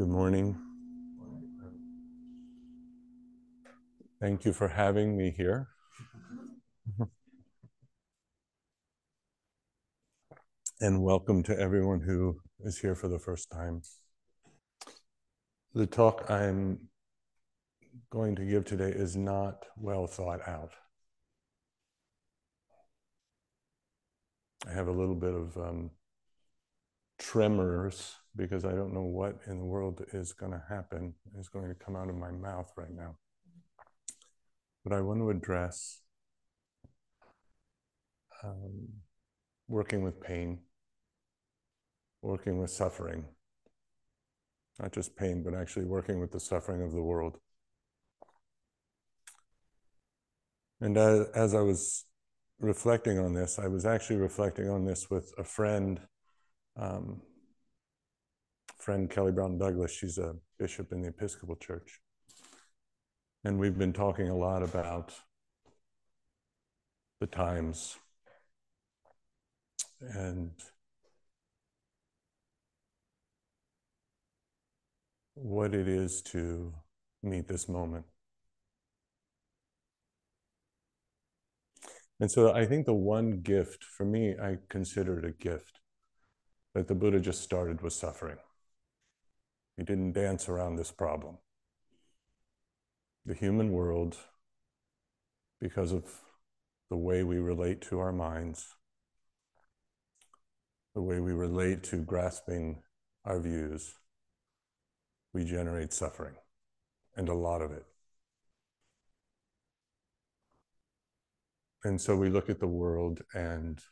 Good morning. Thank you for having me here. and welcome to everyone who is here for the first time. The talk I'm going to give today is not well thought out. I have a little bit of um, tremors because I don't know what in the world is going to happen, is going to come out of my mouth right now. But I want to address um, working with pain, working with suffering. Not just pain, but actually working with the suffering of the world. And as, as I was reflecting on this, I was actually reflecting on this with a friend um, friend Kelly Brown Douglas. She's a bishop in the Episcopal Church. And we've been talking a lot about the times and what it is to meet this moment. And so I think the one gift, for me, I consider it a gift that the Buddha just started with suffering. He didn't dance around this problem. The human world, because of the way we relate to our minds, the way we relate to grasping our views, we generate suffering, and a lot of it. And so we look at the world and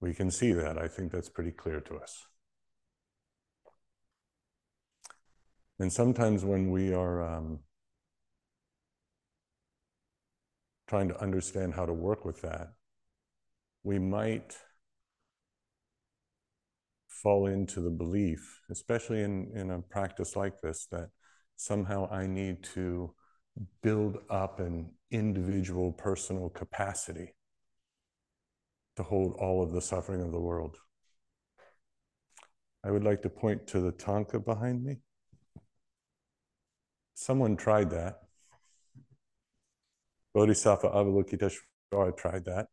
we can see that. I think that's pretty clear to us. And sometimes when we are um, trying to understand how to work with that, we might fall into the belief, especially in, in a practice like this, that somehow I need to build up an individual personal capacity to hold all of the suffering of the world. I would like to point to the thangka behind me. Someone tried that. Bodhisattva Avalokiteshvara tried that.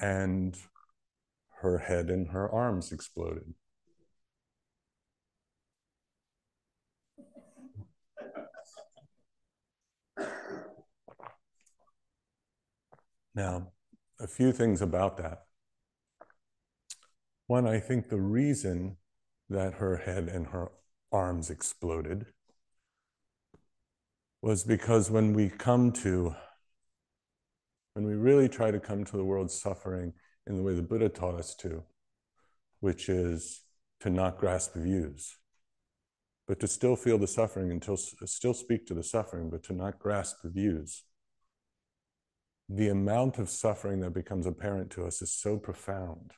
And her head and her arms exploded. Now, a few things about that. One, I think the reason that her head and her arms exploded was because when we come to, when we really try to come to the world's suffering in the way the Buddha taught us to, which is to not grasp views, but to still feel the suffering until still speak to the suffering, but to not grasp the views. The amount of suffering that becomes apparent to us is so profound,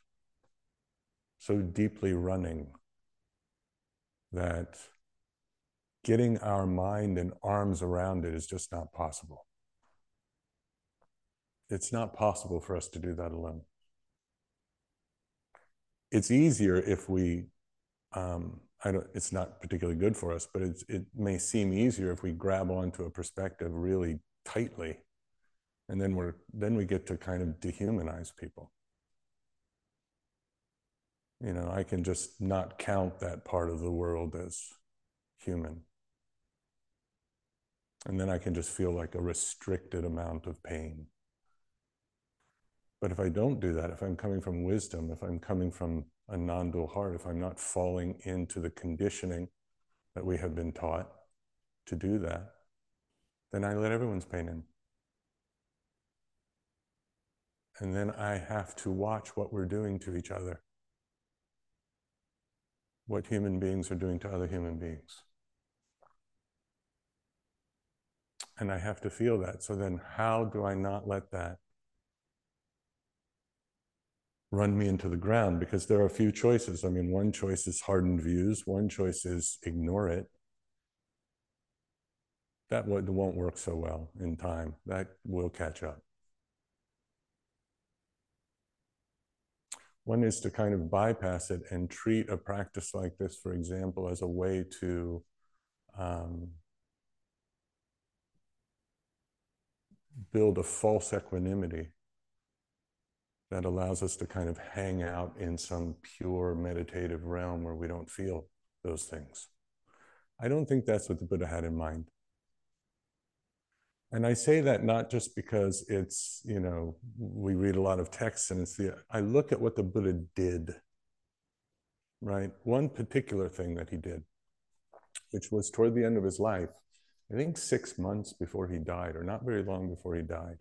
so deeply running that getting our mind and arms around it is just not possible. It's not possible for us to do that alone. It's easier if we, um, I don't, it's not particularly good for us, but it may seem easier if we grab onto a perspective really tightly. And then we're, then we get to kind of dehumanize people you know, I can just not count that part of the world as human. And then I can just feel like a restricted amount of pain. But if I don't do that, if I'm coming from wisdom, if I'm coming from a non dual heart, if I'm not falling into the conditioning that we have been taught to do that, then I let everyone's pain in. And then I have to watch what we're doing to each other what human beings are doing to other human beings. And I have to feel that. So then, how do I not let that run me into the ground? Because there are a few choices. I mean, one choice is hardened views, one choice is ignore it. That won't work so well in time. That will catch up. One is to kind of bypass it and treat a practice like this, for example, as a way to um, build a false equanimity that allows us to kind of hang out in some pure meditative realm where we don't feel those things. I don't think that's what the Buddha had in mind. And I say that not just because it's, you know, we read a lot of texts and it's the, I look at what the Buddha did, right? One particular thing that he did, which was toward the end of his life, I think six months before he died, or not very long before he died.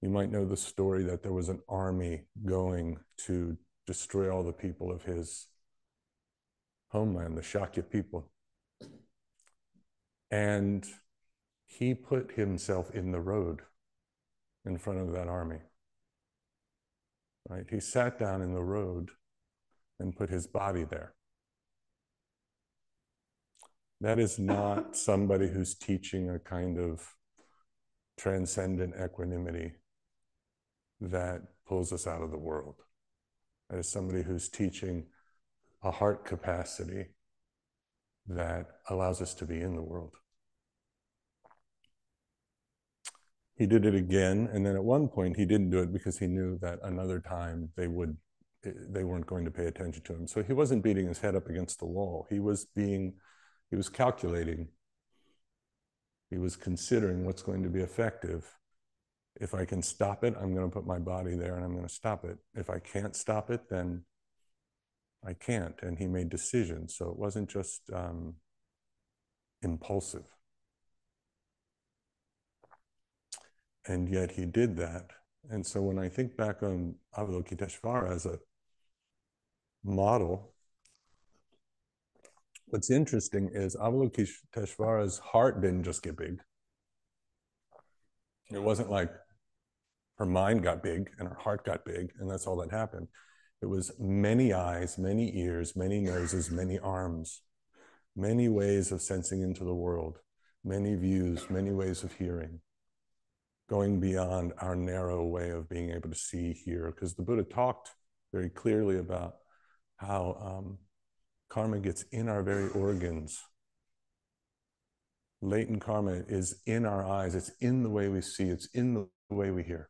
You might know the story that there was an army going to destroy all the people of his homeland, the Shakya people. And he put himself in the road in front of that army. Right? He sat down in the road and put his body there. That is not somebody who's teaching a kind of transcendent equanimity that pulls us out of the world. That is somebody who's teaching a heart capacity that allows us to be in the world. He did it again and then at one point he didn't do it because he knew that another time they would they weren't going to pay attention to him. So he wasn't beating his head up against the wall. He was being he was calculating. He was considering what's going to be effective. If i can stop it i'm going to put my body there and i'm going to stop it. If i can't stop it then i can't. And he made decisions. So it wasn't just um, impulsive And yet he did that. And so when I think back on Avalokiteshvara as a model, what's interesting is Avalokiteshvara's heart didn't just get big. It wasn't like her mind got big and her heart got big, and that's all that happened. It was many eyes, many ears, many noses, many arms, many ways of sensing into the world, many views, many ways of hearing going beyond our narrow way of being able to see here. Because the Buddha talked very clearly about how um, karma gets in our very organs. Latent karma is in our eyes, it's in the way we see, it's in the way we hear,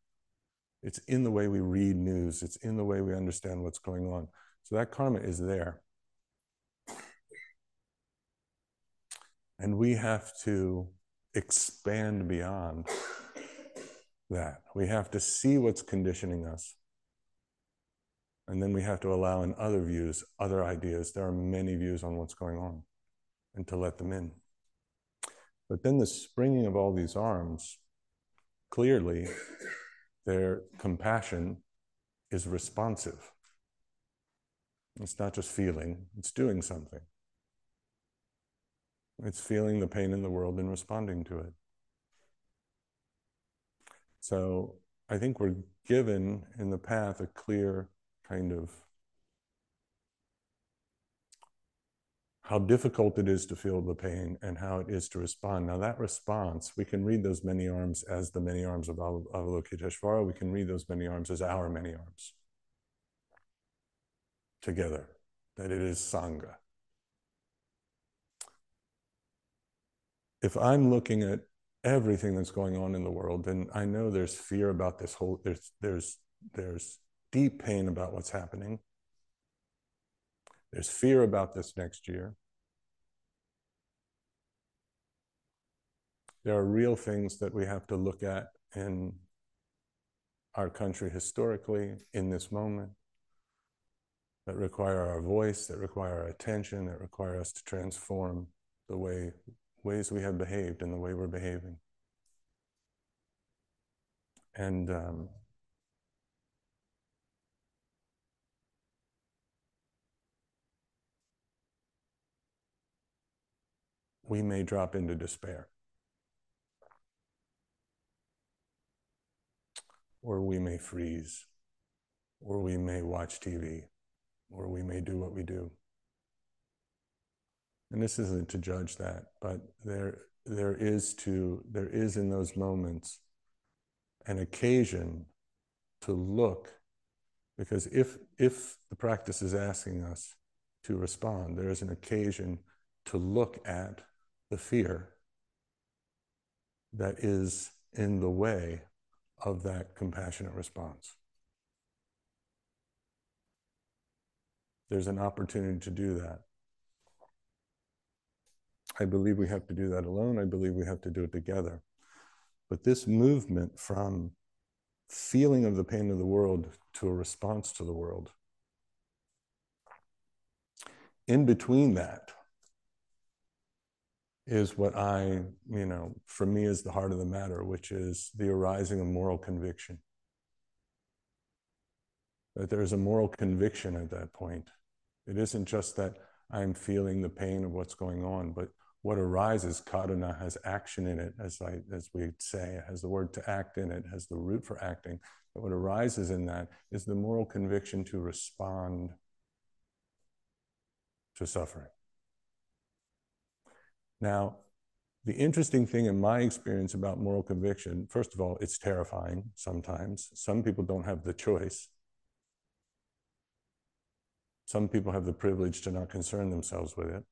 it's in the way we read news, it's in the way we understand what's going on. So that karma is there. And we have to expand beyond that. We have to see what's conditioning us. And then we have to allow in other views, other ideas. There are many views on what's going on, and to let them in. But then the springing of all these arms, clearly, their compassion is responsive. It's not just feeling, it's doing something. It's feeling the pain in the world and responding to it. So I think we're given in the path a clear kind of how difficult it is to feel the pain and how it is to respond. Now, that response, we can read those many arms as the many arms of Avalokiteshvara. We can read those many arms as our many arms together, that it is Sangha. If I'm looking at everything that's going on in the world. And I know there's fear about this whole there's there's there's deep pain about what's happening. There's fear about this next year. There are real things that we have to look at in our country historically in this moment that require our voice, that require our attention, that require us to transform the way ways we have behaved and the way we're behaving. And um, we may drop into despair. Or we may freeze, or we may watch TV, or we may do what we do and this isn't to judge that, but there there is to there is in those moments an occasion to look Because if, if the practice is asking us to respond, there is an occasion to look at the fear that is in the way of that compassionate response. There's an opportunity to do that. I believe we have to do that alone. I believe we have to do it together. But this movement from feeling of the pain of the world to a response to the world, in between that is what I, you know, for me is the heart of the matter, which is the arising of moral conviction. That there is a moral conviction at that point. It isn't just that I'm feeling the pain of what's going on, but what arises, karuna has action in it, as I as we say, has the word to act in it, has the root for acting. But what arises in that is the moral conviction to respond to suffering. Now, the interesting thing in my experience about moral conviction, first of all, it's terrifying sometimes. Some people don't have the choice. Some people have the privilege to not concern themselves with it.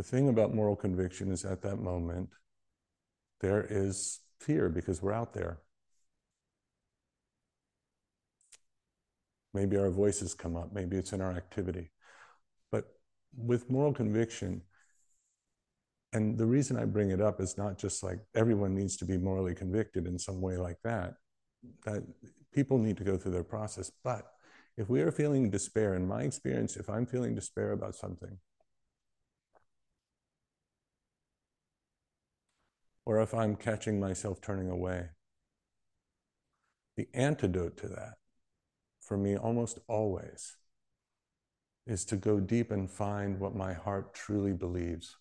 The thing about moral conviction is at that moment, there is fear because we're out there. Maybe our voices come up, maybe it's in our activity. But with moral conviction, and the reason I bring it up is not just like everyone needs to be morally convicted in some way like that, that people need to go through their process. But if we are feeling despair, in my experience, if I'm feeling despair about something, or if I'm catching myself turning away. The antidote to that, for me, almost always, is to go deep and find what my heart truly believes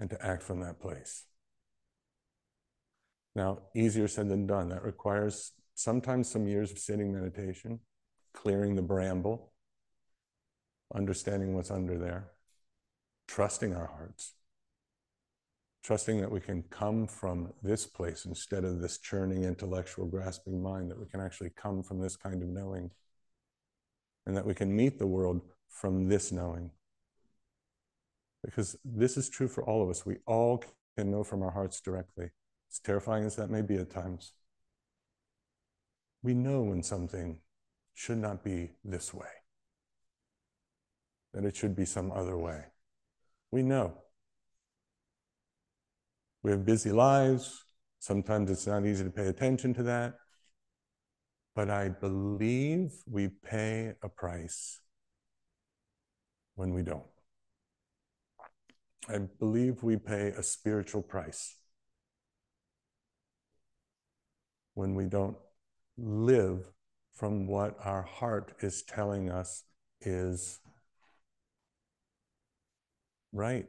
and to act from that place. Now, easier said than done. That requires sometimes some years of sitting meditation, clearing the bramble, understanding what's under there, trusting our hearts trusting that we can come from this place instead of this churning intellectual grasping mind, that we can actually come from this kind of knowing, and that we can meet the world from this knowing. Because this is true for all of us. We all can know from our hearts directly, as terrifying as that may be at times. We know when something should not be this way, that it should be some other way. We know. We have busy lives. Sometimes it's not easy to pay attention to that. But I believe we pay a price when we don't. I believe we pay a spiritual price when we don't live from what our heart is telling us is right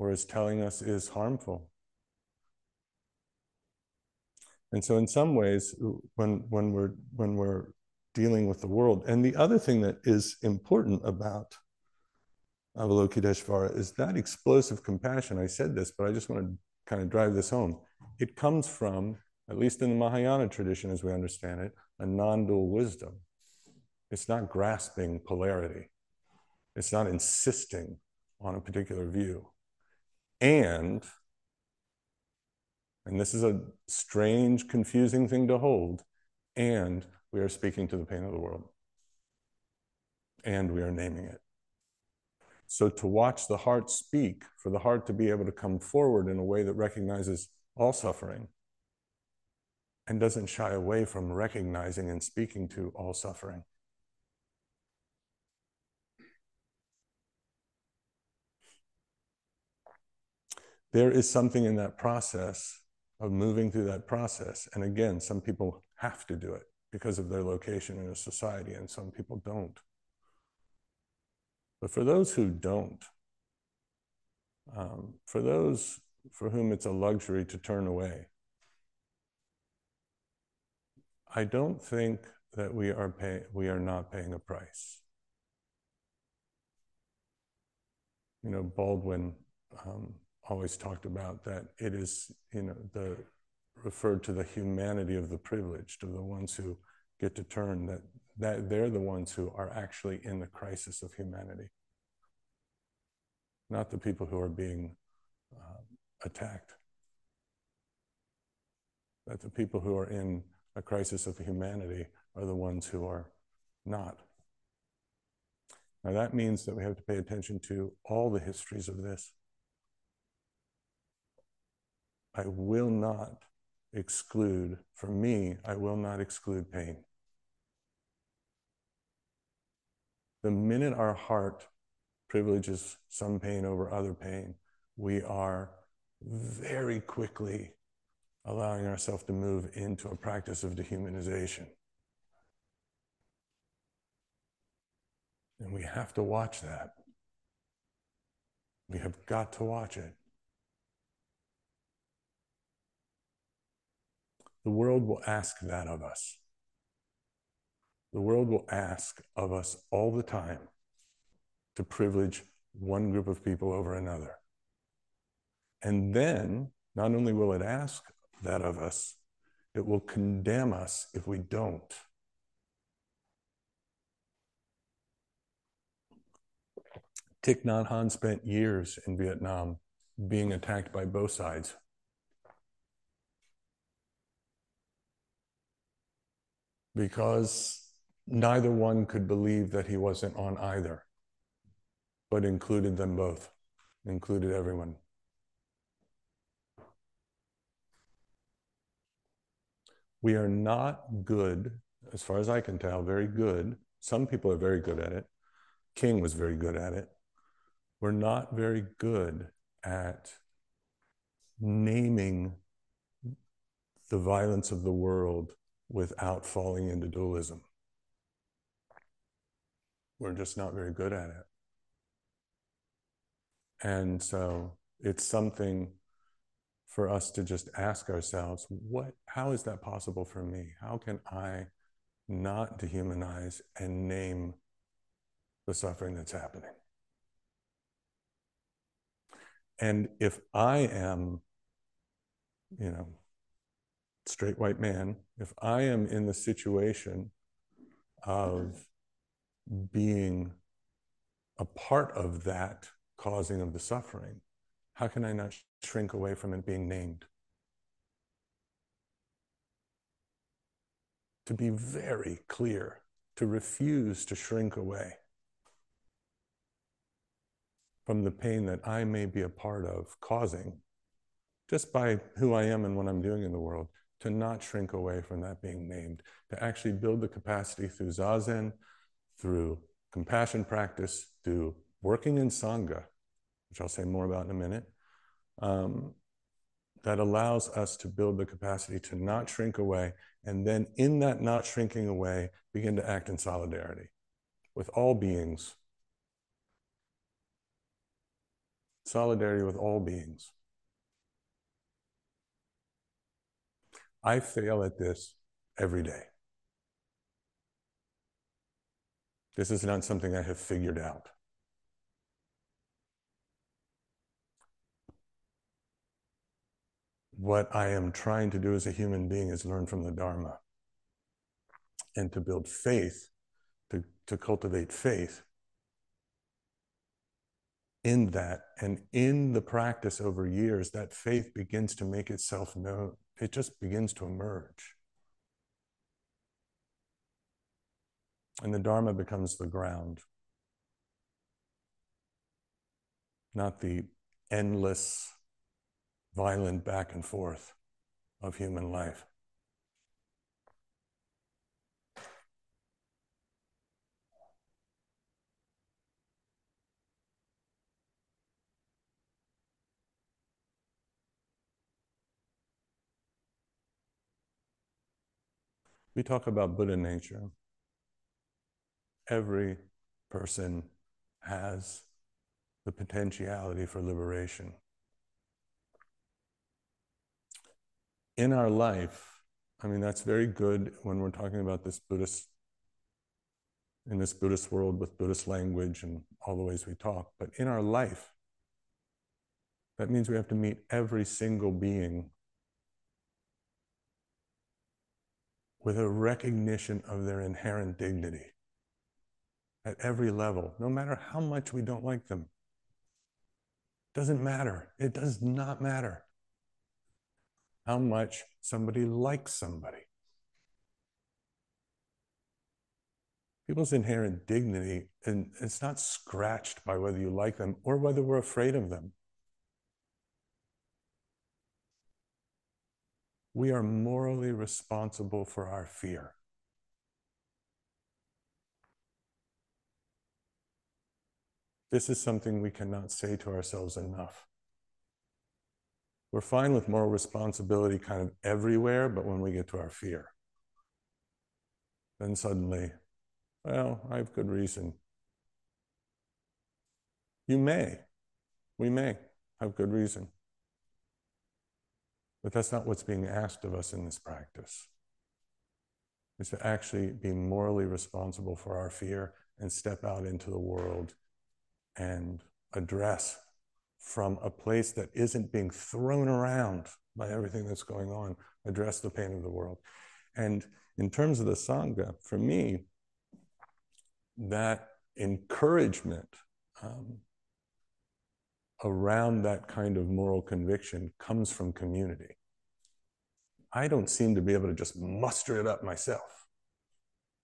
or is telling us is harmful. And so in some ways, when, when, we're, when we're dealing with the world, and the other thing that is important about Avalokiteshvara is that explosive compassion. I said this, but I just want to kind of drive this home. It comes from, at least in the Mahayana tradition as we understand it, a non dual wisdom. It's not grasping polarity, it's not insisting on a particular view and and this is a strange, confusing thing to hold, and we are speaking to the pain of the world. And we are naming it. So to watch the heart speak, for the heart to be able to come forward in a way that recognizes all suffering and doesn't shy away from recognizing and speaking to all suffering. There is something in that process of moving through that process. And again, some people have to do it because of their location in a society, and some people don't. But for those who don't, um, for those for whom it's a luxury to turn away, I don't think that we are pay, we are not paying a price. You know, Baldwin um, always talked about that it is, you know, the, referred to the humanity of the privileged, of the ones who get to turn, that, that they're the ones who are actually in the crisis of humanity, not the people who are being uh, attacked. That the people who are in a crisis of humanity are the ones who are not. Now, that means that we have to pay attention to all the histories of this. I will not exclude, for me, I will not exclude pain. The minute our heart privileges some pain over other pain, we are very quickly allowing ourselves to move into a practice of dehumanization. And we have to watch that. We have got to watch it. The world will ask that of us. The world will ask of us all the time to privilege one group of people over another. And then, not only will it ask that of us, it will condemn us if we don't. Thich Nhat Hanh spent years in Vietnam being attacked by both sides. Because neither one could believe that he wasn't on either, but included them both, included everyone. We are not good, as far as I can tell, very good. Some people are very good at it. King was very good at it we're not very good at naming the violence of the world without falling into dualism. We're just not very good at it. And so it's something for us to just ask ourselves, what how is that possible for me? How can I not dehumanize and name the suffering that's happening? And if I am, you know, straight white man, if I am in the situation of being a part of that causing of the suffering, how can I not shrink away from it being named? To be very clear, to refuse to shrink away from the pain that I may be a part of causing, just by who I am and what I'm doing in the world, to not shrink away from that being named, to actually build the capacity through Zazen, through compassion practice, through working in Sangha, which I'll say more about in a minute, um, that allows us to build the capacity to not shrink away, and then in that not shrinking away, begin to act in solidarity with all beings solidarity with all beings. I fail at this every day. This is not something I have figured out. What I am trying to do as a human being is learn from the Dharma and to build faith, to, to cultivate faith in that and in the practice over years that faith begins to make itself known it just begins to emerge. And the dharma becomes the ground not the endless violent back and forth of human life We talk about Buddha nature. Every person has the potentiality for liberation. In our life, I mean, that's very good when we're talking about this Buddhist, in this Buddhist world with Buddhist language and all the ways we talk. But in our life, that means we have to meet every single being with a recognition of their inherent dignity at every level, no matter how much we don't like them. Doesn't matter. It does not matter how much somebody likes somebody. People's inherent dignity, and it's not scratched by whether you like them or whether we're afraid of them. We are morally responsible for our fear. This is something we cannot say to ourselves enough. We're fine with moral responsibility kind of everywhere, but when we get to our fear, then suddenly, well, I have good reason. You may, we may have good reason. But that's not what's being asked of us in this practice. Is to actually be morally responsible for our fear and step out into the world and address from a place that isn't being thrown around by everything that's going on, address the pain of the world. And in terms of the Sangha, for me, that encouragement um, around that kind of moral conviction comes from community. I don't seem to be able to just muster it up myself.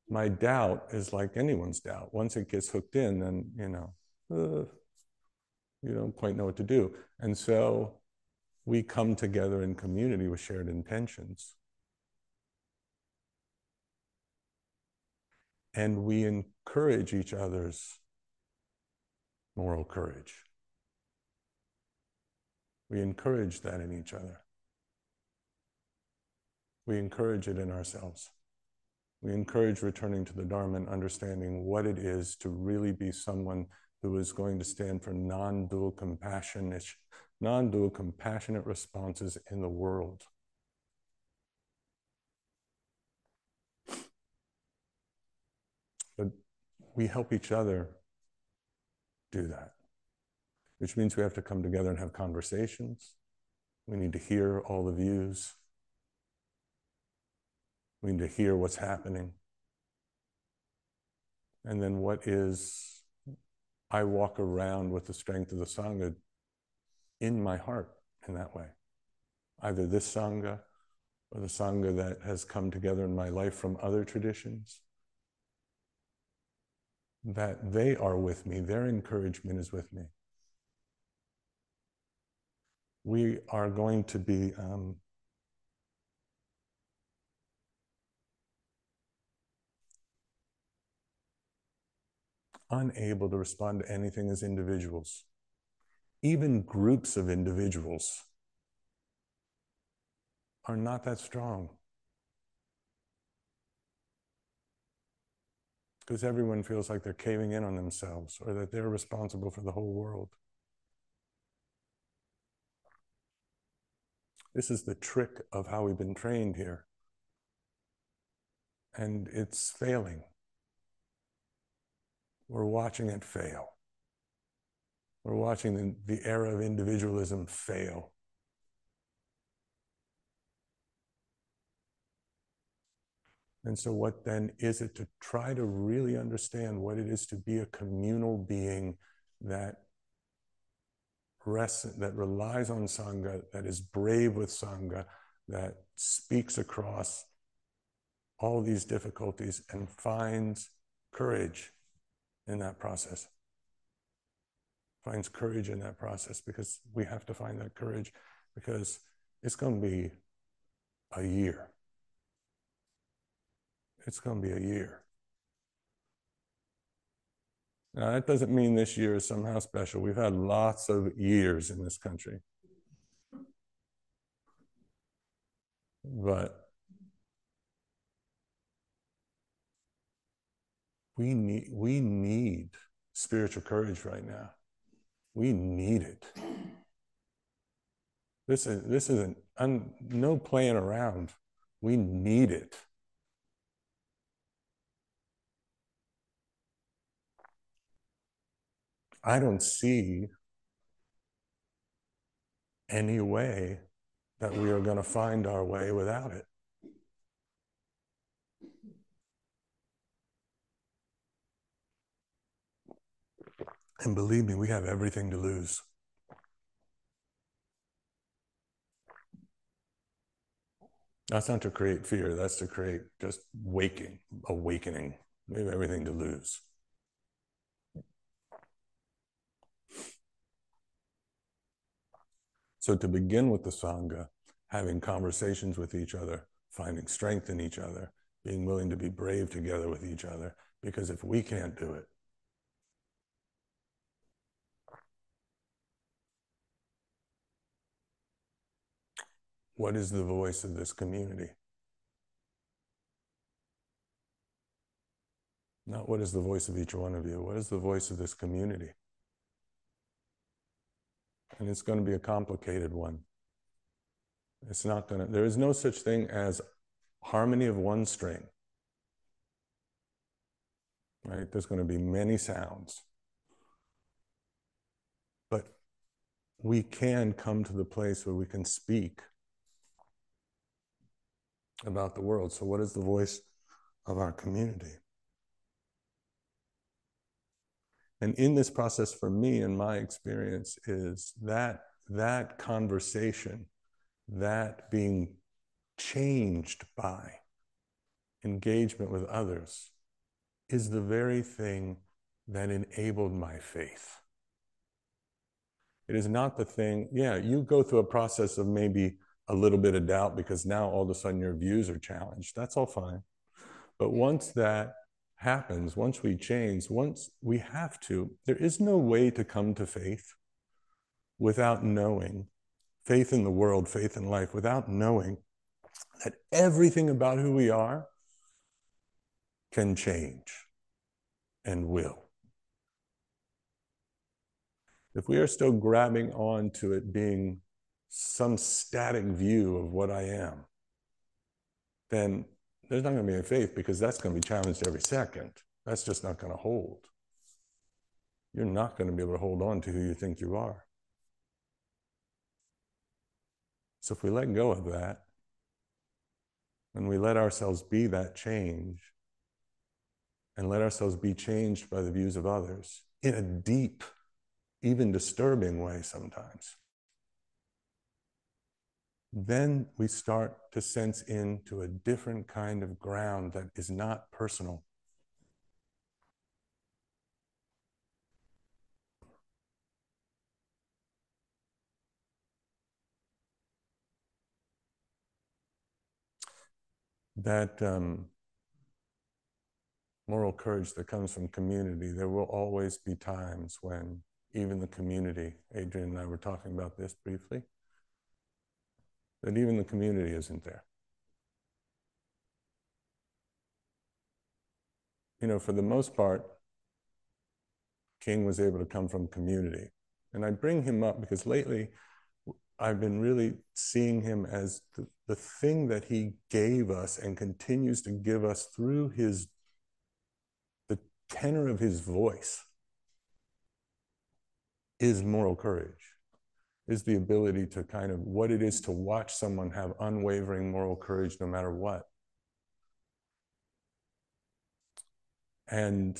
My doubt is like anyone's doubt. Once it gets hooked in, then, you know, uh, you don't quite know what to do. And so we come together in community with shared intentions. And we encourage each other's moral courage. We encourage that in each other. We encourage it in ourselves. We encourage returning to the Dharma and understanding what it is to really be someone who is going to stand for non-dual compassionate, non-dual compassionate responses in the world. But we help each other do that, which means we have to come together and have conversations. We need to hear all the views. We need to hear what's happening. And then what is I walk around with the strength of the Sangha in my heart in that way. Either this Sangha or the Sangha that has come together in my life from other traditions. That they are with me, their encouragement is with me. We are going to be um, unable to respond to anything as individuals, even groups of individuals are not that strong. Because everyone feels like they're caving in on themselves or that they're responsible for the whole world. This is the trick of how we've been trained here. And it's failing. We're watching it fail. We're watching the, the era of individualism fail. And so, what then is it to try to really understand what it is to be a communal being that rests, that relies on Sangha, that is brave with Sangha, that speaks across all these difficulties and finds courage in that process. Finds courage in that process because we have to find that courage because it's going to be a year. It's going to be a year. Now, that doesn't mean this year is somehow special. We've had lots of years in this country. But we need we need spiritual courage right now. We need it. This is this isn't un, no playing around. We need it. I don't see any way that we are going to find our way without it. And believe me, we have everything to lose. That's not to create fear, that's to create just waking, awakening. We have everything to lose. So, to begin with the Sangha, having conversations with each other, finding strength in each other, being willing to be brave together with each other, because if we can't do it, What is the voice of this community? Not what is the voice of each one of you, what is the voice of this community? And it's going to be a complicated one. It's not going to, there is no such thing as harmony of one string. Right? There's going to be many sounds. But we can come to the place where we can speak about the world. So, what is the voice of our community? And in this process, for me, and my experience, is that that conversation, that being changed by engagement with others, is the very thing that enabled my faith. It is not the thing, yeah, you go through a process of maybe a little bit of doubt because now all of a sudden your views are challenged. That's all fine. But once that happens, once we change, once we have to, there is no way to come to faith without knowing faith in the world, faith in life, without knowing that everything about who we are can change and will. If we are still grabbing on to it being some static view of what I am, then there's not going to be any faith because that's going to be challenged every second. That's just not going to hold. You're not going to be able to hold on to who you think you are. So if we let go of that and we let ourselves be that change and let ourselves be changed by the views of others in a deep, even disturbing way sometimes then we start to sense into a different kind of ground that is not personal. That um, moral courage that comes from community, there will always be times when even the community, Adrian and I were talking about this briefly, that even the community isn't there. You know, for the most part, King was able to come from community. And I bring him up because lately I've been really seeing him as the, the thing that he gave us and continues to give us through his the tenor of his voice is moral courage is the ability to kind of what it is to watch someone have unwavering moral courage no matter what. And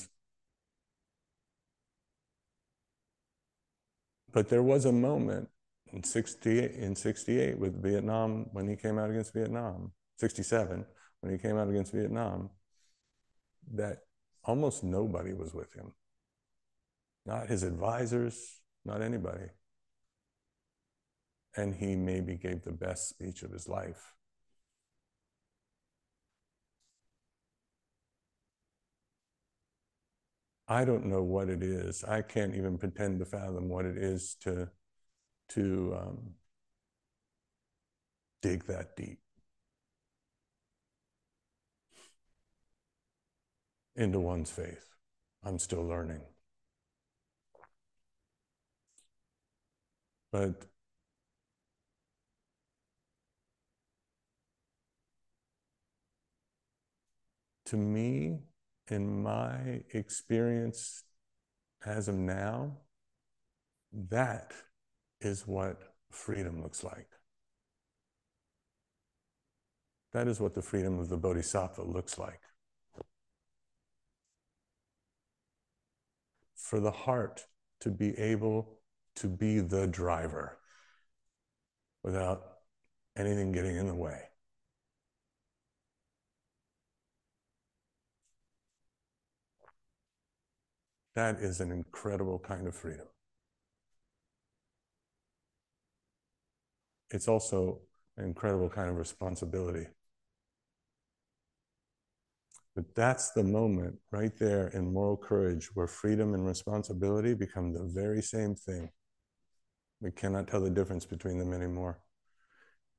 but there was a moment in 68 in 68 with Vietnam when he came out against Vietnam, 67 when he came out against Vietnam that almost nobody was with him. Not his advisors, not anybody and he maybe gave the best speech of his life. I don't know what it is. I can't even pretend to fathom what it is to, to um, dig that deep into one's faith. I'm still learning. But to me, in my experience as of now, that is what freedom looks like. That is what the freedom of the Bodhisattva looks like. For the heart to be able to be the driver without anything getting in the way. That is an incredible kind of freedom. It's also an incredible kind of responsibility. But that's the moment right there in moral courage where freedom and responsibility become the very same thing. We cannot tell the difference between them anymore.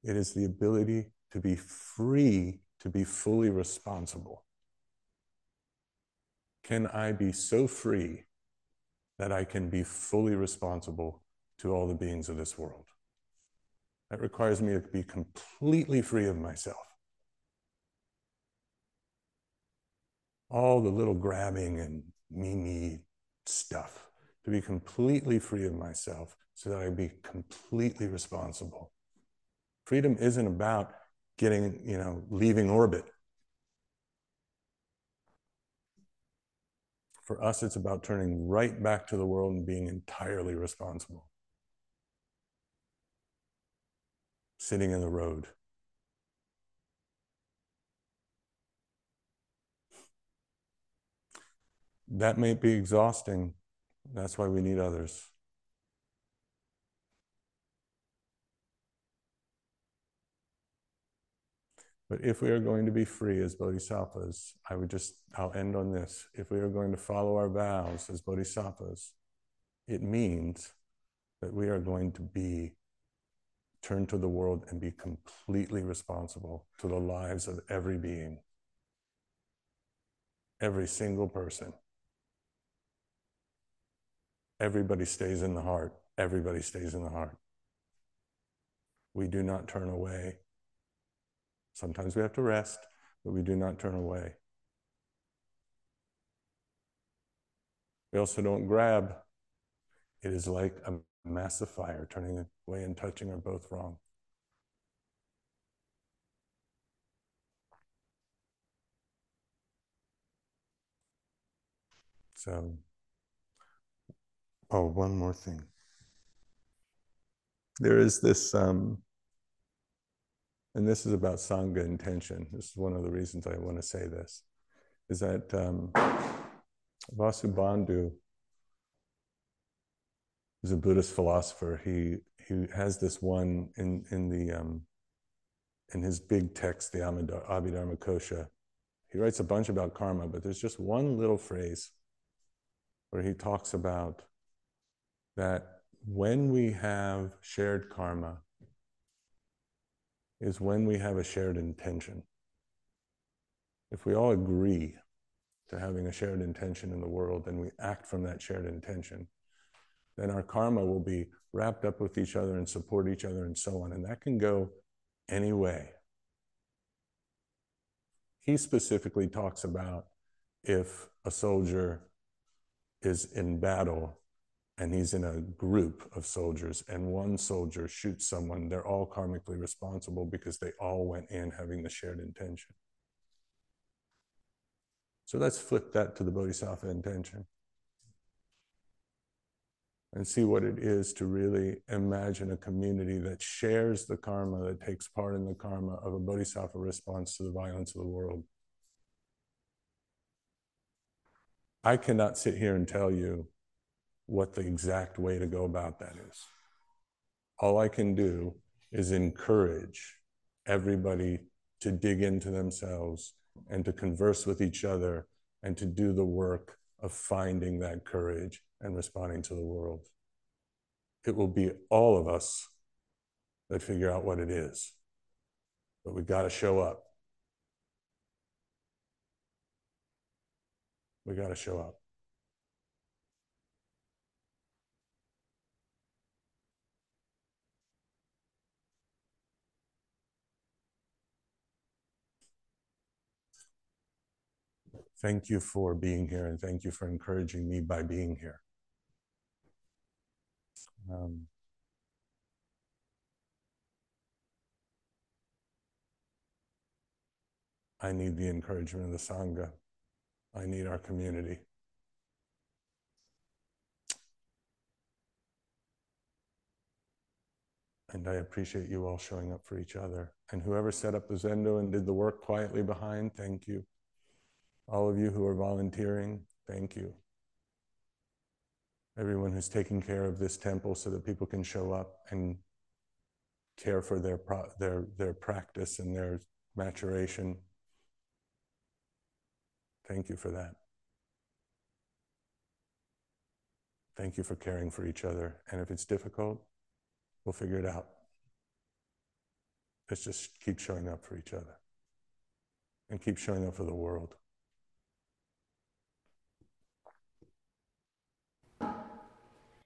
It is the ability to be free to be fully responsible. Can I be so free that I can be fully responsible to all the beings of this world? That requires me to be completely free of myself. all the little grabbing and me me stuff, to be completely free of myself so that I be completely responsible. Freedom isn't about getting, you know, leaving orbit. For us, it's about turning right back to the world and being entirely responsible. Sitting in the road. That may be exhausting. That's why we need others. But if we are going to be free as bodhisattvas, I would just, I'll end on this. If we are going to follow our vows as bodhisattvas, it means that we are going to be turned to the world and be completely responsible to the lives of every being, every single person. Everybody stays in the heart. Everybody stays in the heart. We do not turn away. Sometimes we have to rest, but we do not turn away. We also don't grab. It is like a massive fire. Turning away and touching are both wrong. So Oh, one more thing. There is this, um, and this is about Sangha intention. This is one of the reasons I want to say this, is that um, Vasubandhu is a Buddhist philosopher. He he has this one in in the um, in his big text, the Abhidharmakosha. He writes a bunch about karma, but there's just one little phrase where he talks about that when we have shared karma is when we have a shared intention. If we all agree to having a shared intention in the world and we act from that shared intention, then our karma will be wrapped up with each other and support each other and so on. And that can go any way. He specifically talks about if a soldier is in battle and he's in a group of soldiers and one soldier shoots someone, they're all karmically responsible because they all went in having the shared intention. So let's flip that to the bodhisattva intention and see what it is to really imagine a community that shares the karma, that takes part in the karma of a bodhisattva response to the violence of the world. I cannot sit here and tell you what the exact way to go about that is. All I can do is encourage everybody to dig into themselves and to converse with each other and to do the work of finding that courage and responding to the world. It will be all of us that figure out what it is, but we got to show up. We got to show up. Thank you for being here and thank you for encouraging me by being here. Um, I need the encouragement of the Sangha. I need our community. And I appreciate you all showing up for each other. And whoever set up the Zendo and did the work quietly behind, thank you. All of you who are volunteering, thank you. Everyone who's taking care of this temple so that people can show up and care for their, their, their practice and their maturation. Thank you for that. Thank you for caring for each other. And if it's difficult, we'll figure it out. Let's just keep showing up for each other and keep showing up for the world.